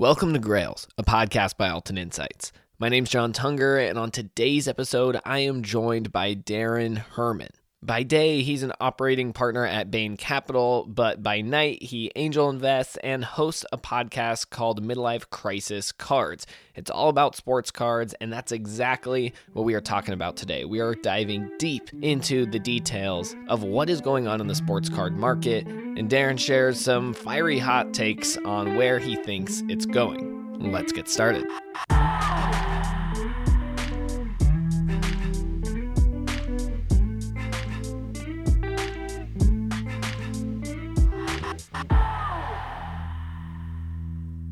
Welcome to Grails, a podcast by Alton Insights. My name's John Tunger, and on today's episode, I am joined by Darren Herman. By day, he's an operating partner at Bain Capital, but by night, he angel invests and hosts a podcast called Midlife Crisis Cards. It's all about sports cards, and that's exactly what we are talking about today. We are diving deep into the details of what is going on in the sports card market, and Darren shares some fiery hot takes on where he thinks it's going. Let's get started.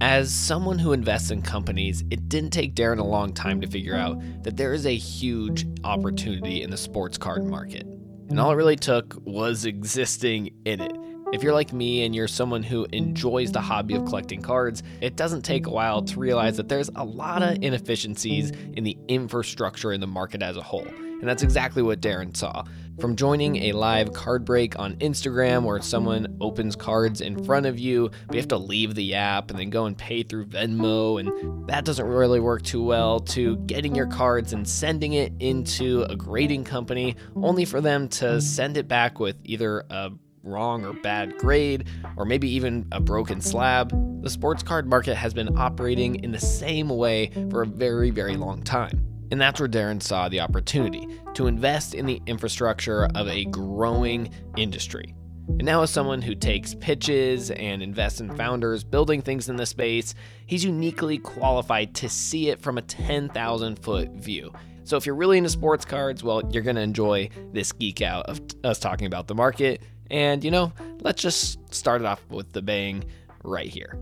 As someone who invests in companies, it didn't take Darren a long time to figure out that there is a huge opportunity in the sports card market. And all it really took was existing in it. If you're like me and you're someone who enjoys the hobby of collecting cards, it doesn't take a while to realize that there's a lot of inefficiencies in the infrastructure in the market as a whole. And that's exactly what Darren saw. From joining a live card break on Instagram where someone opens cards in front of you, but you have to leave the app and then go and pay through Venmo, and that doesn't really work too well, to getting your cards and sending it into a grading company, only for them to send it back with either a wrong or bad grade, or maybe even a broken slab, the sports card market has been operating in the same way for a very, very long time. And that's where Darren saw the opportunity to invest in the infrastructure of a growing industry. And now, as someone who takes pitches and invests in founders building things in the space, he's uniquely qualified to see it from a 10,000 foot view. So, if you're really into sports cards, well, you're going to enjoy this geek out of us talking about the market. And, you know, let's just start it off with the bang right here.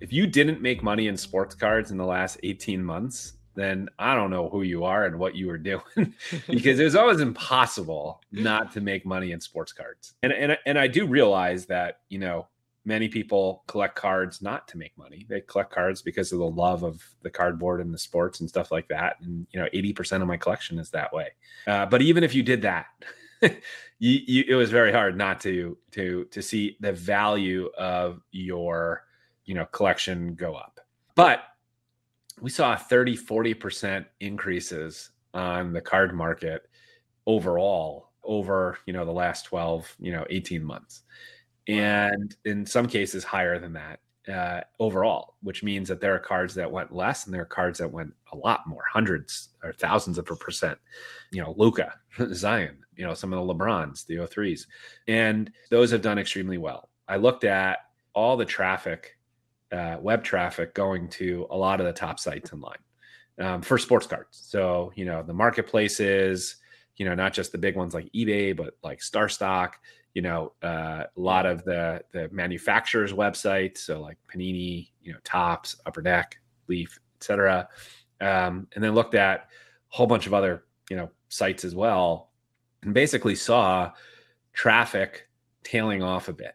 If you didn't make money in sports cards in the last 18 months, then I don't know who you are and what you were doing because it was always impossible not to make money in sports cards. And and and I do realize that, you know, many people collect cards not to make money. They collect cards because of the love of the cardboard and the sports and stuff like that. And you know, 80% of my collection is that way. Uh, but even if you did that, you, you, it was very hard not to to to see the value of your you know collection go up. But we saw 30 40% increases on the card market overall over you know the last 12 you know 18 months and in some cases higher than that uh, overall which means that there are cards that went less and there are cards that went a lot more hundreds or thousands of a percent you know luka zion you know some of the lebrons the o3s and those have done extremely well. I looked at all the traffic uh, web traffic going to a lot of the top sites online um, for sports cards. So, you know, the marketplaces, you know, not just the big ones like eBay, but like StarStock, you know, uh, a lot of the the manufacturers' websites, so like Panini, you know, Topps, Upper Deck, Leaf, etc. Um, and then looked at a whole bunch of other, you know, sites as well, and basically saw traffic tailing off a bit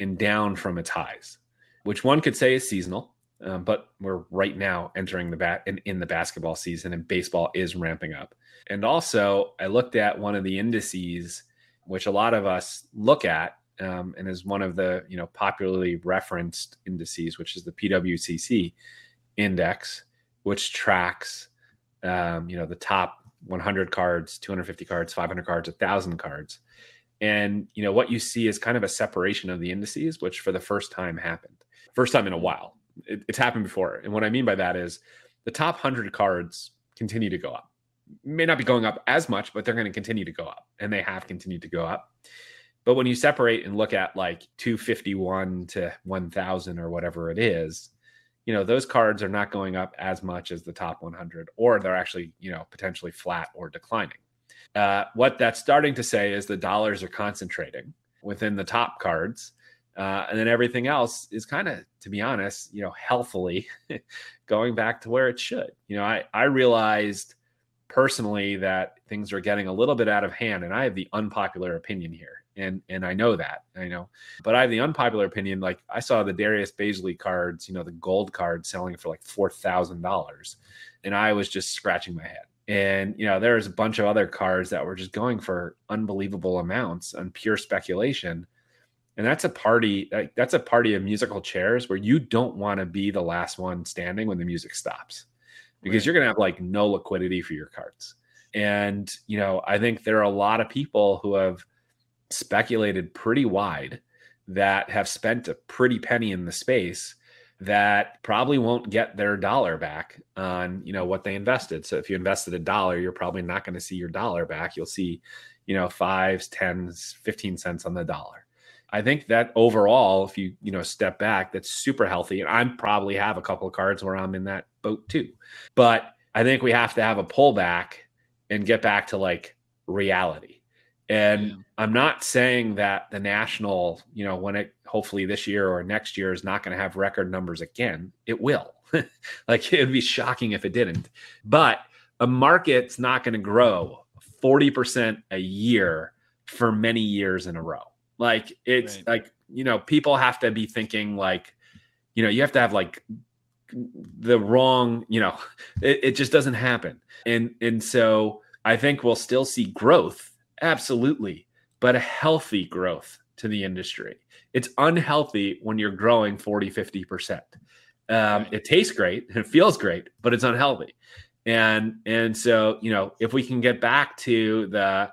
and down from its highs which one could say is seasonal. Um, but we're right now entering the bat in, in the basketball season, and baseball is ramping up. And also, I looked at one of the indices, which a lot of us look at, um, and is one of the you know popularly referenced indices, which is the PWCC index, which tracks um, you know the top 100 cards, 250 cards, 500 cards, 1,000 cards. And you know what you see is kind of a separation of the indices, which for the first time happened first time in a while. It, it's happened before. And what I mean by that is the top 100 cards continue to go up. May not be going up as much, but they're going to continue to go up. And they have continued to go up. But when you separate and look at like 251 to 1000 or whatever it is, you know, those cards are not going up as much as the top 100, or they're actually, you know, potentially flat or declining. Uh, what that's starting to say is the dollars are concentrating within the top cards uh, and then everything else is kind of, to be honest, you know, healthily going back to where it should. You know, I, I realized personally that things are getting a little bit out of hand, and I have the unpopular opinion here, and and I know that I know, but I have the unpopular opinion. Like I saw the Darius Bazley cards, you know, the gold card selling for like four thousand dollars, and I was just scratching my head. And you know, there's a bunch of other cards that were just going for unbelievable amounts on pure speculation and that's a party like, that's a party of musical chairs where you don't want to be the last one standing when the music stops. Because right. you're going to have like no liquidity for your cards. And you know i think there are a lot of people who have speculated pretty wide that have spent a pretty penny in the space that probably won't get their dollar back on you know what they invested. So if you invested a dollar you're probably not going to see your dollar back. You'll see you know fives tens 15 cents on the dollar I think that overall, if you you know step back, that's super healthy. And I probably have a couple of cards where I'm in that boat too. But I think we have to have a pullback and get back to like reality. And yeah. I'm not saying that the national, you know, when it hopefully this year or next year is not going to have record numbers again. It will. like it would be shocking if it didn't. But a market's not going to grow 40% a year for many years in a row. Like it's right. like, you know, people have to be thinking like, you know, you have to have like the wrong, you know, it, it just doesn't happen. And and so I think we'll still see growth, absolutely, but a healthy growth to the industry. It's unhealthy when you're growing 40, 50%. Um, right. It tastes great and it feels great, but it's unhealthy. And and so, you know, if we can get back to the,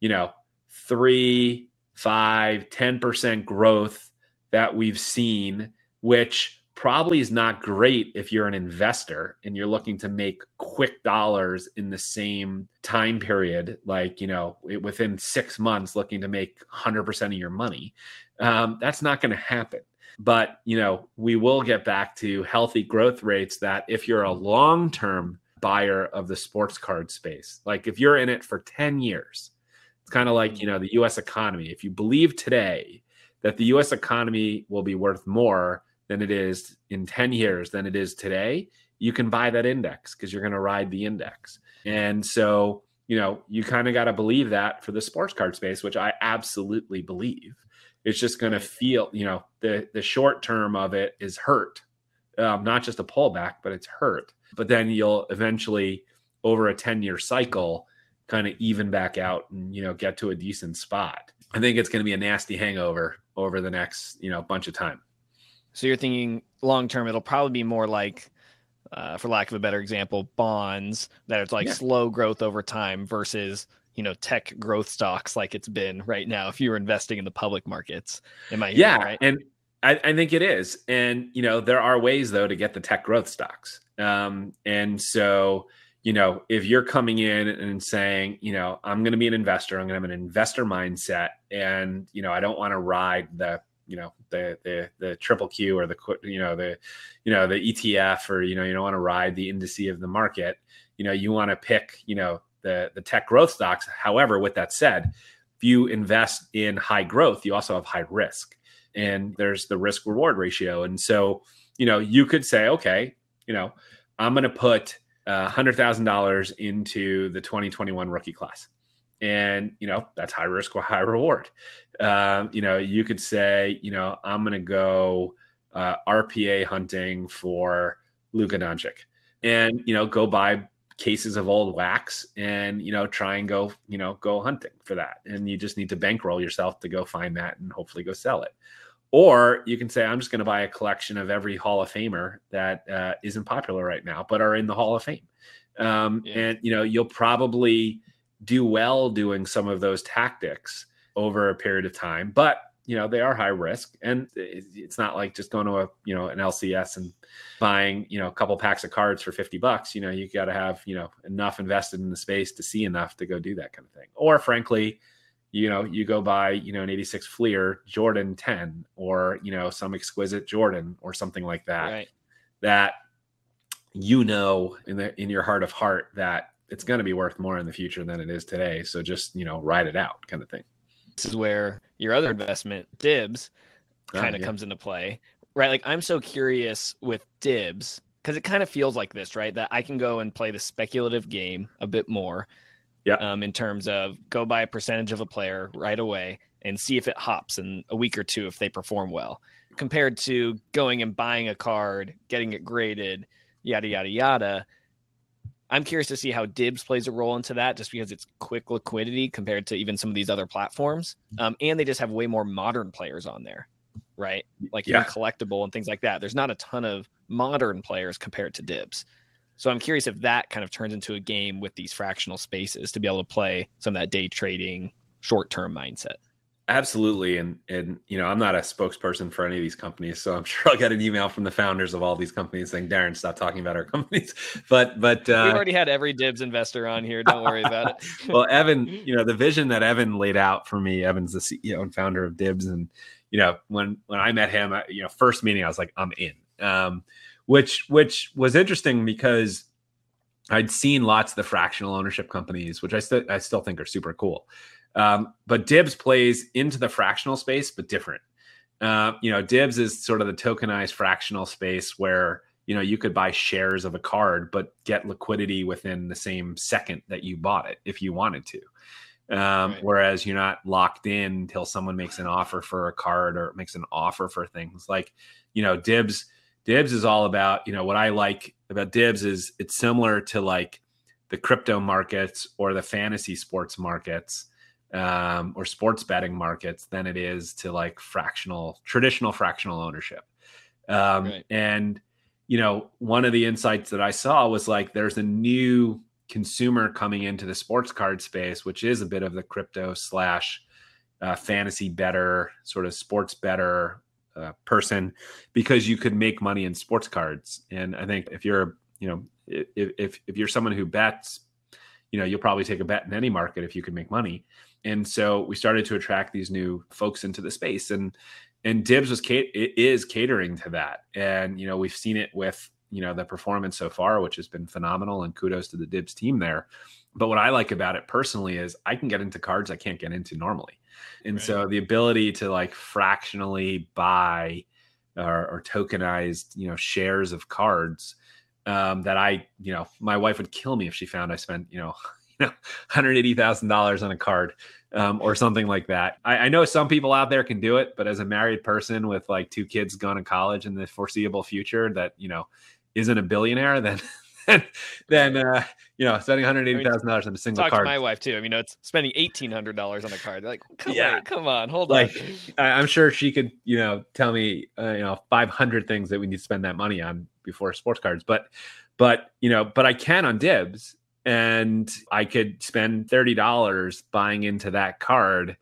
you know, three, five, 10% growth that we've seen, which probably is not great if you're an investor and you're looking to make quick dollars in the same time period, like, you know, within six months, looking to make 100% of your money. Um, that's not going to happen. But, you know, we will get back to healthy growth rates that if you're a long term buyer of the sports card space, like if you're in it for 10 years, it's kind of like, you know, the US economy. If you believe today that the US economy will be worth more than it is in 10 years than it is today, you can buy that index because you're going to ride the index. And so, you know, you kind of got to believe that for the sports card space, which I absolutely believe. It's just going to feel, you know, the the short term of it is hurt, um, not just a pullback, but it's hurt. But then you'll eventually, over a ten year cycle, kind of even back out and you know get to a decent spot. I think it's going to be a nasty hangover over the next you know bunch of time. So you're thinking long term, it'll probably be more like, uh, for lack of a better example, bonds that it's like yeah. slow growth over time versus you know tech growth stocks like it's been right now. If you were investing in the public markets, am I? Yeah, right? and I, I, think it is, and you know there are ways though to get the tech growth stocks, um, and so you know, if you're coming in and saying, you know, I'm going to be an investor, I'm going to have an investor mindset, and you know, I don't want to ride the, you know, the the the triple Q or the you know the, you know the ETF or you know you don't want to ride the indice of the market. You know, you want to pick, you know, the the tech growth stocks. However, with that said, if you invest in high growth, you also have high risk, and there's the risk reward ratio. And so, you know, you could say, okay, you know, I'm going to put $100,000 into the 2021 rookie class. And, you know, that's high risk or high reward. Um, you know, you could say, you know, I'm going to go uh, RPA hunting for Luka Doncic and, you know, go buy cases of old wax and, you know, try and go, you know, go hunting for that. And you just need to bankroll yourself to go find that and hopefully go sell it. Or you can say, I'm just going to buy a collection of every Hall of Famer that uh, not popular right now, but are in the Hall of Fame. Um, yeah. And, you know, you'll probably do well doing some of those tactics over a period of time, but, you know, they are high risk. And it's not like just going to a, you know, an LCS and buying, you know, a couple packs of cards for 50 bucks. You know, you got to have, you know, enough invested in the space to see enough to go do that kind of thing. Or frankly, you know, you go buy, you know, an 86 Fleer Jordan 10 or, you know, some exquisite Jordan or something like that. Right. That you know in the in your heart of heart that it's going to be worth more in the future than it is today. So just, you know, ride it out kind of thing. This is where your other investment, Dibbs, ah, kind of oh, yeah. comes into play. Right? Like I'm so curious with Dibbs because it kind of feels like this, right? That I can go and play the speculative game a bit more yeah. Um, in terms of go buy a percentage of a player right away and see if it hops in a week or two if they perform well, compared to going and buying a card, getting it graded, yada yada yada. I'm curious to see how Dibbs plays a role into that, just because it's quick liquidity compared to even some of these other platforms, um, and they just have way more modern players on there, right? Like yeah. collectible and things like that. There's not a ton of modern players compared to Dibbs. So I'm curious if that kind of turns into a game with these fractional spaces to be able to play some of that day trading, short term mindset. Absolutely, and and you know I'm not a spokesperson for any of these companies, so I'm sure I'll get an email from the founders of all these companies saying, "Darren, stop talking about our companies." But but uh, we've already had every Dibbs investor on here. Don't worry about it. well, Evan, you know the vision that Evan laid out for me. Evan's the CEO and founder of Dibbs, and you know when when I met him, I, you know first meeting, I was like, I'm in. Um, which which was interesting because I'd seen lots of the fractional ownership companies, which I still I still think are super cool. Um, but Dibbs plays into the fractional space, but different. Uh, you know, Dibbs is sort of the tokenized fractional space where you know you could buy shares of a card, but get liquidity within the same second that you bought it if you wanted to. Um, right. Whereas you're not locked in until someone makes an offer for a card or makes an offer for things like, you know, Dibbs. Dibbs is all about, you know, what I like about Dibbs is it's similar to like the crypto markets or the fantasy sports markets um, or sports betting markets than it is to like fractional, traditional fractional ownership. Um, right. And, you know, one of the insights that I saw was like there's a new consumer coming into the sports card space, which is a bit of the crypto slash uh, fantasy better, sort of sports better uh, person, because you could make money in sports cards. And I think if you're, you know, if, if, if you're someone who bets, you know, you'll probably take a bet in any market if you can make money. And so we started to attract these new folks into the space, and and Dibbs was it is catering to that. And you know we've seen it with you know the performance so far, which has been phenomenal, and kudos to the Dibbs team there. But what I like about it personally is I can get into cards I can't get into normally, and right. so the ability to like fractionally buy or, or tokenized you know shares of cards um, that I you know my wife would kill me if she found I spent you know know, $180,000 on a card um, or something like that. I, I, know some people out there can do it, but as a married person with like two kids going to college in the foreseeable future that, you know, isn't a billionaire, then then uh, you know, spending hundred eighty thousand dollars on a single talk card. to my wife too. I mean, it's spending eighteen hundred dollars on a card. They're like, come yeah. on, come on, hold like, on. I'm sure she could, you know, tell me, uh, you know, five hundred things that we need to spend that money on before sports cards. But, but you know, but I can on Dibbs, and I could spend $30 buying into that card.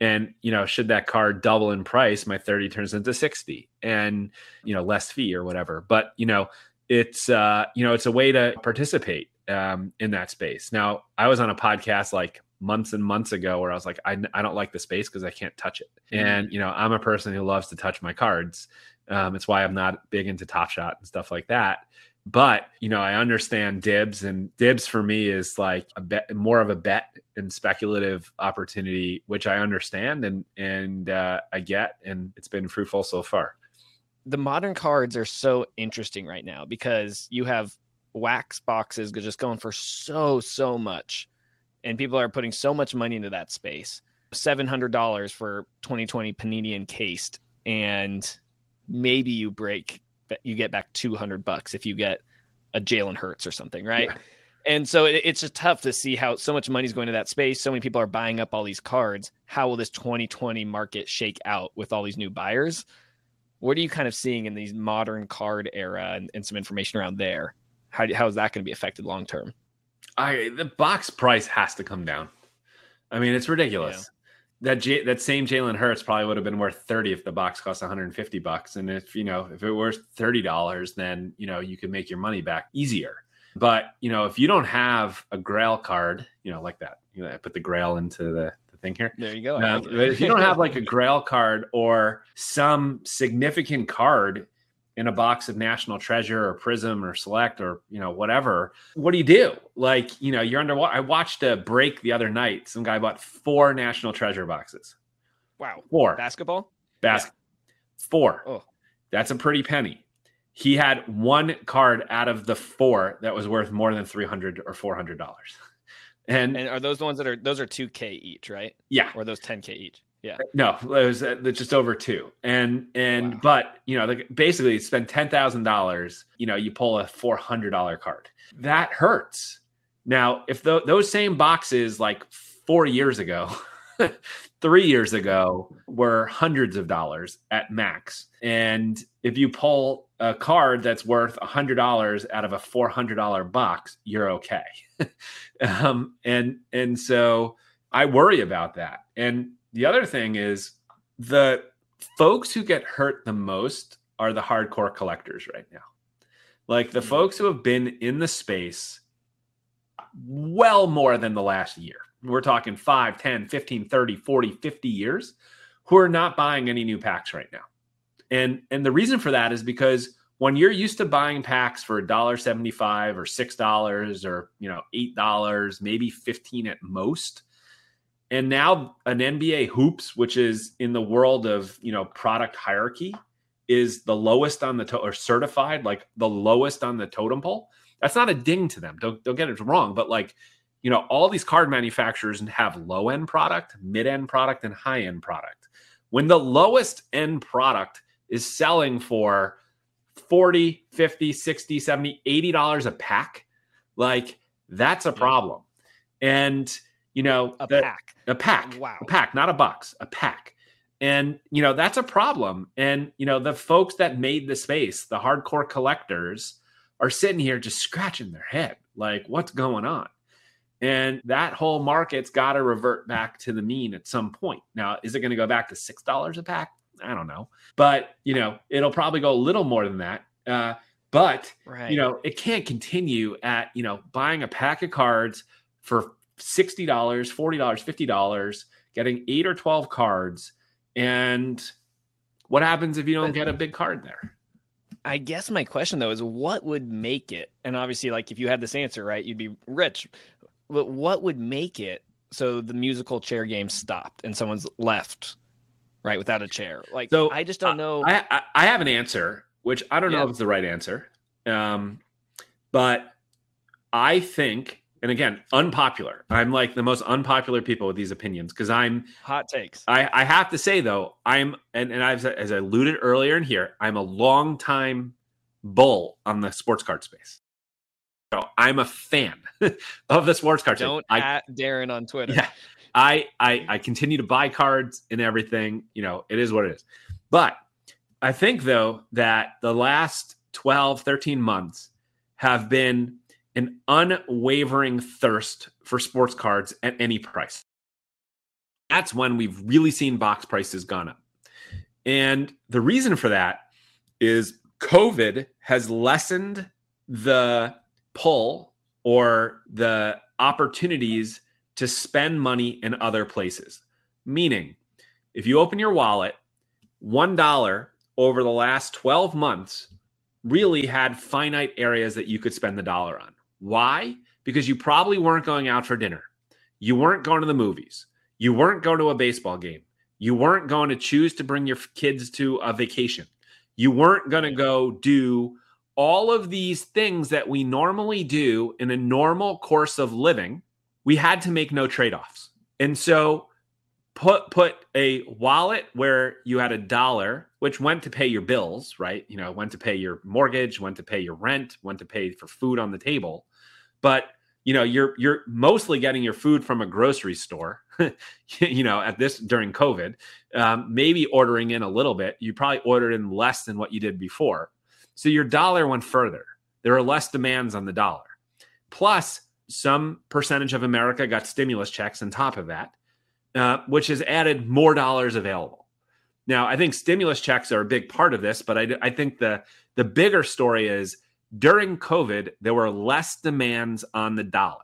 And, you know, should that card double in price, my 30 turns into 60 and, you know, less fee or whatever. But, you know, it's, uh, you know, it's a way to participate um, in that space. Now, I was on a podcast like months and months ago where I was like, I, I don't like the space because I can't touch it. Mm-hmm. And, you know, I'm a person who loves to touch my cards. Um, it's why I'm not big into Top Shot and stuff like that but you know i understand dibbs and dibbs for me is like a bet more of a bet and speculative opportunity which i understand and and uh, i get and it's been fruitful so far the modern cards are so interesting right now because you have wax boxes just going for so so much and people are putting so much money into that space $700 for 2020 panini encased and maybe you break you get back 200 bucks if you get a Jalen Hurts or something, right? Yeah. And so it, it's just tough to see how so much money is going to that space. So many people are buying up all these cards. How will this 2020 market shake out with all these new buyers? What are you kind of seeing in these modern card era and, and some information around there? How, how is that going to be affected long term? I the box price has to come down. I mean, it's ridiculous that J- that same Jalen Hurts probably would have been worth 30 if the box cost 150 bucks. And if you know, if it was $30, then you know, you could make your money back easier. But you know, if you don't have a grail card, you know, like that, you know, I put the grail into the thing here. There you go. Uh, but if you don't have like a grail card or some significant card in a box of National Treasure or Prism or Select or you know whatever, what do you do? Like you know you're under. I watched a break the other night. Some guy bought four National Treasure boxes. Wow, four basketball. Basket yeah. four. Oh, that's a pretty penny. He had one card out of the four that was worth more than three hundred or four hundred dollars. And, and are those the ones that are those are two k each, right? Yeah, or those ten k each. Yeah. No, it was uh, just over two. And and Wow. but you know, the, basically, spend ten thousand dollars. You know, you pull a four hundred dollar card. That hurts. Now, if tho- those same boxes like four years ago, three years ago, were hundreds of dollars at max, and if you pull a card that's worth a hundred dollars out of a four hundred dollar box, you're okay. um, and and so I worry about that. And the other thing is the folks who get hurt the most are the hardcore collectors right now. Like the Hmm. folks who have been in the space well more than the last year. We're talking 5, 10, 15, 30, 40, 50 years who are not buying any new packs right now. And and the reason for that is because when you're used to buying packs for $1.75 or $6 or, you know, $8, maybe 15 at most, and now an NBA hoops, which is in the world of you know product hierarchy, is the lowest on the to- or certified like the lowest on the totem pole. That's not a ding to them. Don't don't get it wrong, but like you know all these card manufacturers have low end product, mid end product, and high end product. When the lowest end product is selling for 40, 50, 60, 70, 80 dollars a pack, like that's a mm. problem. And you know A the- pack. a pack Wow. a pack not a box a pack and you know that's a problem and you know the folks that made the space the hardcore collectors are sitting here just scratching their head like what's going on and that whole market's got to revert back to the mean at some point now is it going to go back to six dollars a pack i don't know but you know it'll probably go a little more than that uh, but Right. you know it can't continue at you know buying a pack of cards for $60 $40 $50 getting 8 or 12 cards and what happens if you don't get a big card there I guess my question though is what would make it? And obviously, like if you had this answer, right, you'd be rich. But what would make it so the musical chair game stopped and someone's left, right, without a chair? Like, So, I just don't know. I, I I have an answer which I don't know if it's the right answer um but I think and again unpopular I'm like the most unpopular people with these opinions because I'm Hot takes. I, I have to say though, I'm and, and I've as I alluded earlier in here, I'm a long time bull on the sports card space. I'm a fan of the sports card. Don't I, at Darren on Twitter. yeah, I, I I continue to buy cards and everything. You know, it is what it is. But I think though that the last 12, 13 months have been an unwavering thirst for sports cards at any price. That's when we've really seen box prices gone up. And the reason for that is COVID has lessened the pull or the opportunities to spend money in other places. Meaning, if you open your wallet, $1 over the last 12 months really had finite areas that you could spend the dollar on. Why? Because you probably weren't going out for dinner. You weren't going to the movies. You weren't going to a baseball game. You weren't going to choose to bring your kids to a vacation. You weren't going to go do all of these things that we normally do in a normal course of living. We had to make no trade-offs. And so put put a wallet where you had a dollar which went to pay your bills, right? You know, went to pay your mortgage, went to pay your rent, went to pay for food on the table. But you know, you're you're mostly getting your food from a grocery store. you know, at this during COVID, um, maybe ordering in a little bit. You probably ordered in less than what you did before, so your dollar went further. There are less demands on the dollar. Plus, some percentage of America got stimulus checks on top of that, uh, which has added more dollars available. Now, I think stimulus checks are a big part of this, but I, I think the the bigger story is during COVID, there were less demands on the dollar,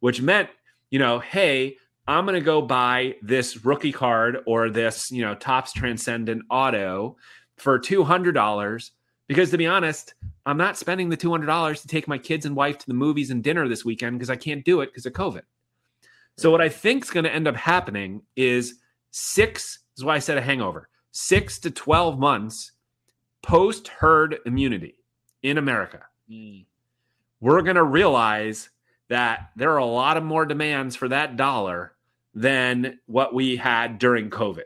which meant, you know, hey, I'm going to go buy this rookie card or this, you know, Topps Transcendent Auto for $200 because to be honest, I'm not spending the $200 to take my kids and wife to the movies and dinner this weekend because I can't do it because of COVID. So what I think is going to end up happening is six, is why I said a hangover, six to 12 months post herd immunity in America, Mm. we're going to realize that there are a lot of more demands for that dollar than what we had during COVID.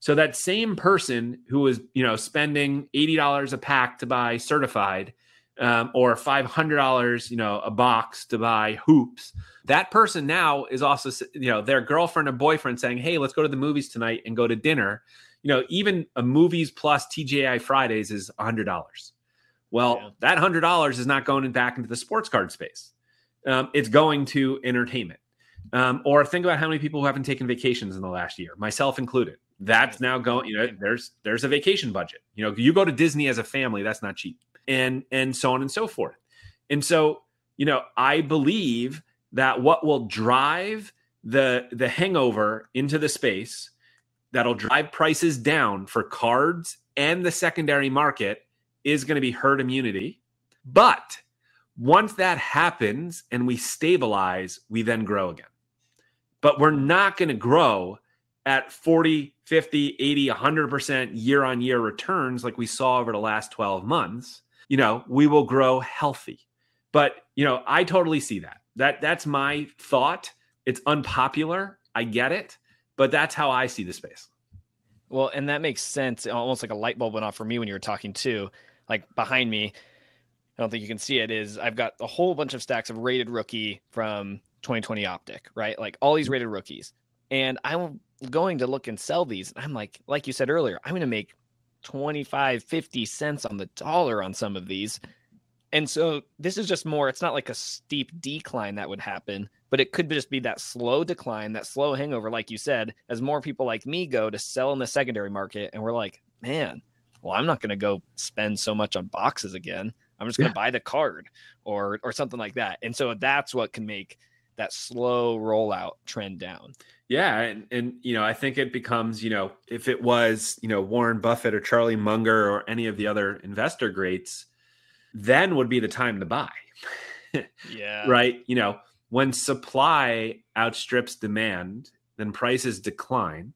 So that same person who was, you know, spending $80 a pack to buy certified um, or $500, you know, a box to buy hoops, that person now is also, you know, their girlfriend or boyfriend saying, Hey, let's go to the movies tonight and go to dinner. You know, even a movies plus TGI Fridays is $100. Well, yeah. that $100 is not going back into the sports card space. Um, it's going to entertainment. Um, or think about how many people who haven't taken vacations in the last year, myself included. That's now going. You know, there's there's a vacation budget. You know, you go to Disney as a family, that's not cheap, and and so on and so forth. And so, you know, I believe that what will drive the the hangover into the space that'll drive prices down for cards and the secondary market is going to be herd immunity. But once that happens and we stabilize, we then grow again but we're not going to grow at 40, 50, 80, 100% year on year returns like we saw over the last 12 months. You know, we will grow healthy. But, you know, I totally see that. That that's my thought. It's unpopular. I get it, but that's how I see the space. Well, and that makes sense. Almost like a light bulb went off for me when you were talking too. Like behind me, I don't think you can see it. Is I've got a whole bunch of stacks of rated rookie from 2020 optic, right? Like all these rated rookies. And I'm going to look and sell these. I'm like, like you said earlier, I'm going to make 25, 50 cents on the dollar on some of these. And so this is just more, it's not like a steep decline that would happen, but it could just be that slow decline, that slow hangover, like you said, as more people like me go to sell in the secondary market. And we're like, man, well, I'm not going to go spend so much on boxes again. I'm just going to yeah. buy the card or or something like that. And so that's what can make that slow rollout trend down. Yeah, and and you know, I think it becomes, you know, if it was, you know, Warren Buffett or Charlie Munger or any of the other investor greats, then would be the time to buy. yeah. Right? You know, when supply outstrips demand, then prices decline.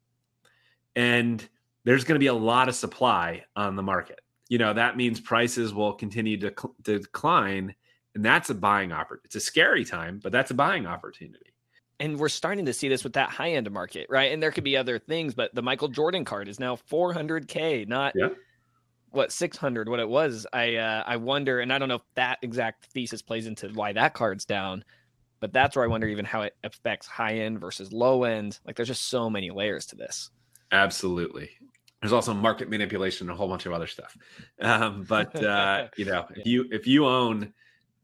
And there's going to be a lot of supply on the market. You know, that means prices will continue to, to decline and that's a buying opportunity. It's a scary time, but that's a buying opportunity. And we're starting to see this with that high end market, right? And there could be other things, but the Michael Jordan card is now 400k, not yeah. what 600, what it was. I uh, I wonder, and I don't know if that exact thesis plays into why that card's down, but that's where I wonder even how it affects high end versus low end. Like, there's just so many layers to this. Absolutely. There's also market manipulation and a whole bunch of other stuff. Um, but uh, you know, if you if you own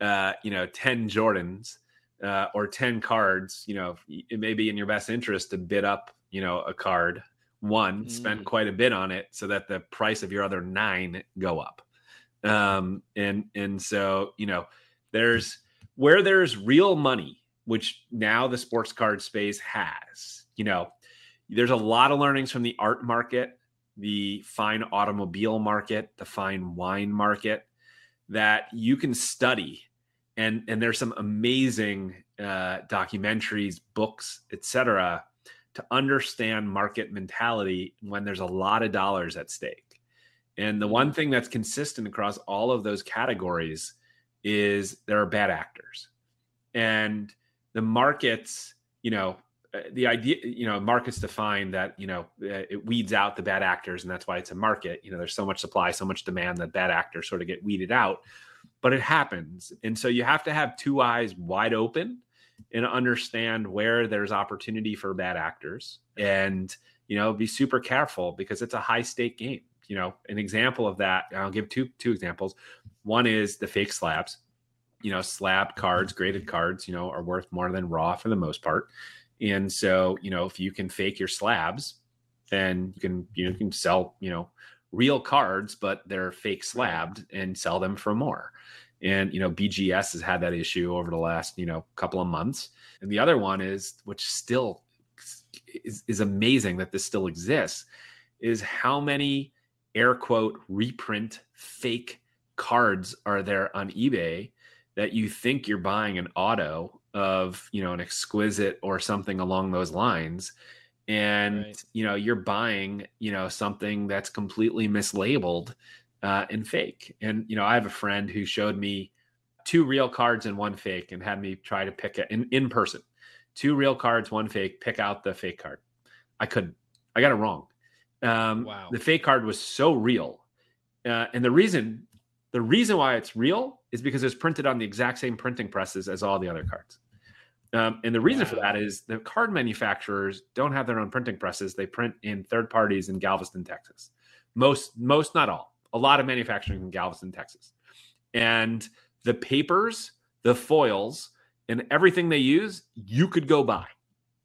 uh, you know, 10 Jordans uh, or 10 cards, you know, it may be in your best interest to bid up, you know, a card one, mm. spend quite a bit on it so that the price of your other nine go up. Um, and, and so, you know, there's where there's real money, which now the sports card space has, you know, there's a lot of learnings from the art market, the fine automobile market, the fine wine market that you can study and and there's some amazing uh, documentaries, books, etc., to understand market mentality when there's a lot of dollars at stake. And the one thing that's consistent across all of those categories is there are bad actors, and the markets, you know, uh, the idea, you know, markets define that, you know, uh, it weeds out the bad actors, and that's why it's a market. You know, there's so much supply, so much demand that bad actors sort of get weeded out but it happens. And so you have to have two eyes wide open and understand where there's opportunity for bad actors and, you know, be super careful because it's a high stake game. You know, an example of that, I'll give two two examples. One is the fake slabs. You know, slab cards, graded cards, you know, are worth more than raw for the most part. And so, you know, if you can fake your slabs, then you can you, know, you can sell, you know, real cards, but they're fake slabbed and sell them for more. And you know, BGS has had that issue over the last you know couple of months. And the other one is, which still is, is amazing that this still exists, is how many air quote reprint fake cards are there on eBay that you think you're buying an auto of you know an exquisite or something along those lines and right. you know you're buying you know something that's completely mislabeled uh, and fake and you know i have a friend who showed me two real cards and one fake and had me try to pick it in, in person two real cards, one fake. Pick out the fake card. I couldn't. I got it wrong. Um, wow. The fake card was so real, uh, and the reason the reason why it's real is because it's printed on the exact same printing presses as all the other cards. Um, and the reason for that is the card manufacturers don't have their own printing presses. They print in third parties in Galveston, Texas. Most, most, not all. A lot of manufacturing in Galveston, Texas. And the papers, the foils, and everything they use, you could go buy.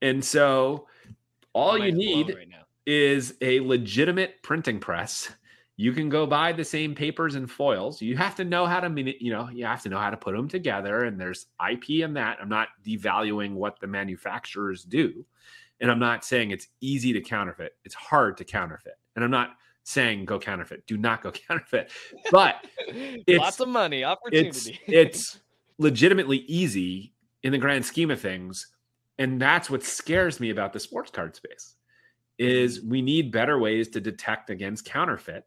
And so all you need right is a legitimate printing press you can go buy the same papers and foils. You have to know how to, you know, you have to know how to put them together. And there's IP in that. I'm not devaluing what the manufacturers do. And I'm not saying it's easy to counterfeit. It's hard to counterfeit. And I'm not saying go counterfeit. Do not go counterfeit. But it's lots of money, opportunity. It's, it's legitimately easy in the grand scheme of things. And that's what scares me about the sports card space is mm-hmm. we need better ways to detect against counterfeit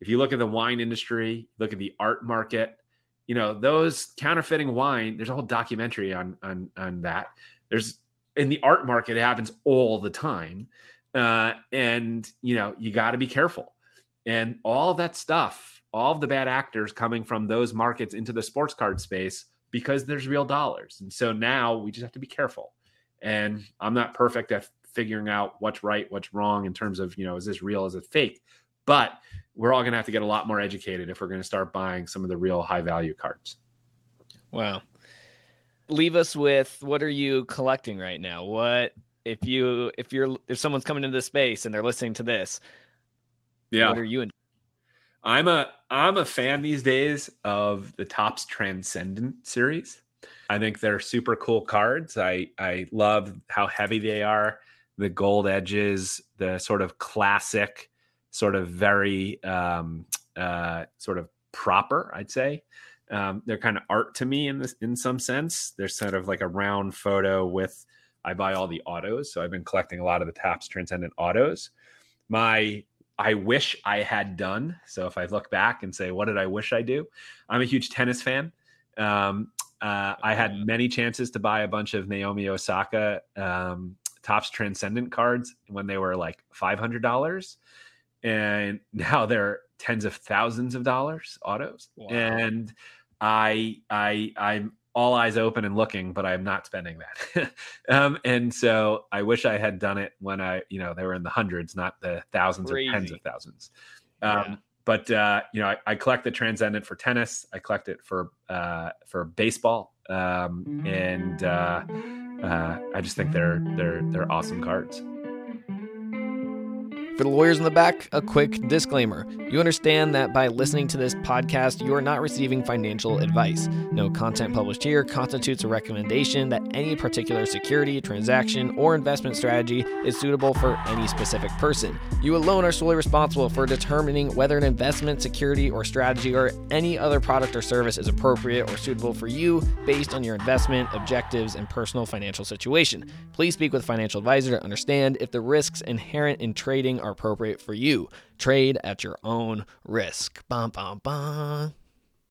if you look at the wine industry, look at the art market, you know, those counterfeiting wine, there's a whole documentary on on on that. There's in the art market, it happens all the time. Uh, and you know, you got to be careful. And all that stuff, all the bad actors coming from those markets into the sports card space because there's real dollars. And so now we just have to be careful. And I'm not perfect at figuring out what's right, what's wrong in terms of, you know, is this real, is it fake? But we're all going to have to get a lot more educated if we're going to start buying some of the real high value cards. Wow. Leave us with what are you collecting right now? What if you if you're if someone's coming into the space and they're listening to this? Yeah. What are you in? I'm a I'm a fan these days of the Topps Transcendent series. I think they're super cool cards. I I love how heavy they are, the gold edges, the sort of classic sort of very um, uh, sort of proper, I'd say. Um, they're kind of art to me in this in some sense. They're sort of like a round photo with I buy all the autos, so I've been collecting a lot of the Topps Transcendent autos. My I wish I had done. So if I look back and say, what did I wish I do? I'm a huge tennis fan. Um, uh, I had many chances to buy a bunch of Naomi Osaka um, Topps Transcendent cards when they were like five hundred dollars and now they're tens of thousands of dollars autos wow. and i i i'm all eyes open and looking but i'm not spending that um, and so i wish i had done it when i you know they were in the hundreds not the thousands Crazy. or tens of thousands um, yeah. but uh, you know I, I, collect the transcendent for tennis i collect it for uh, for baseball um, and uh, uh i just think they're they're they're awesome cards for the lawyers in the back, a quick disclaimer. You understand that by listening to this podcast, you are not receiving financial advice. No content published here constitutes a recommendation that any particular security, transaction, or investment strategy is suitable for any specific person. You alone are solely responsible for determining whether an investment, security, or strategy or any other product or service is appropriate or suitable for you based on your investment, objectives, and personal financial situation. Please speak with a financial advisor to understand if the risks inherent in trading are appropriate for you. Trade at your own risk. Bum, bum, bum.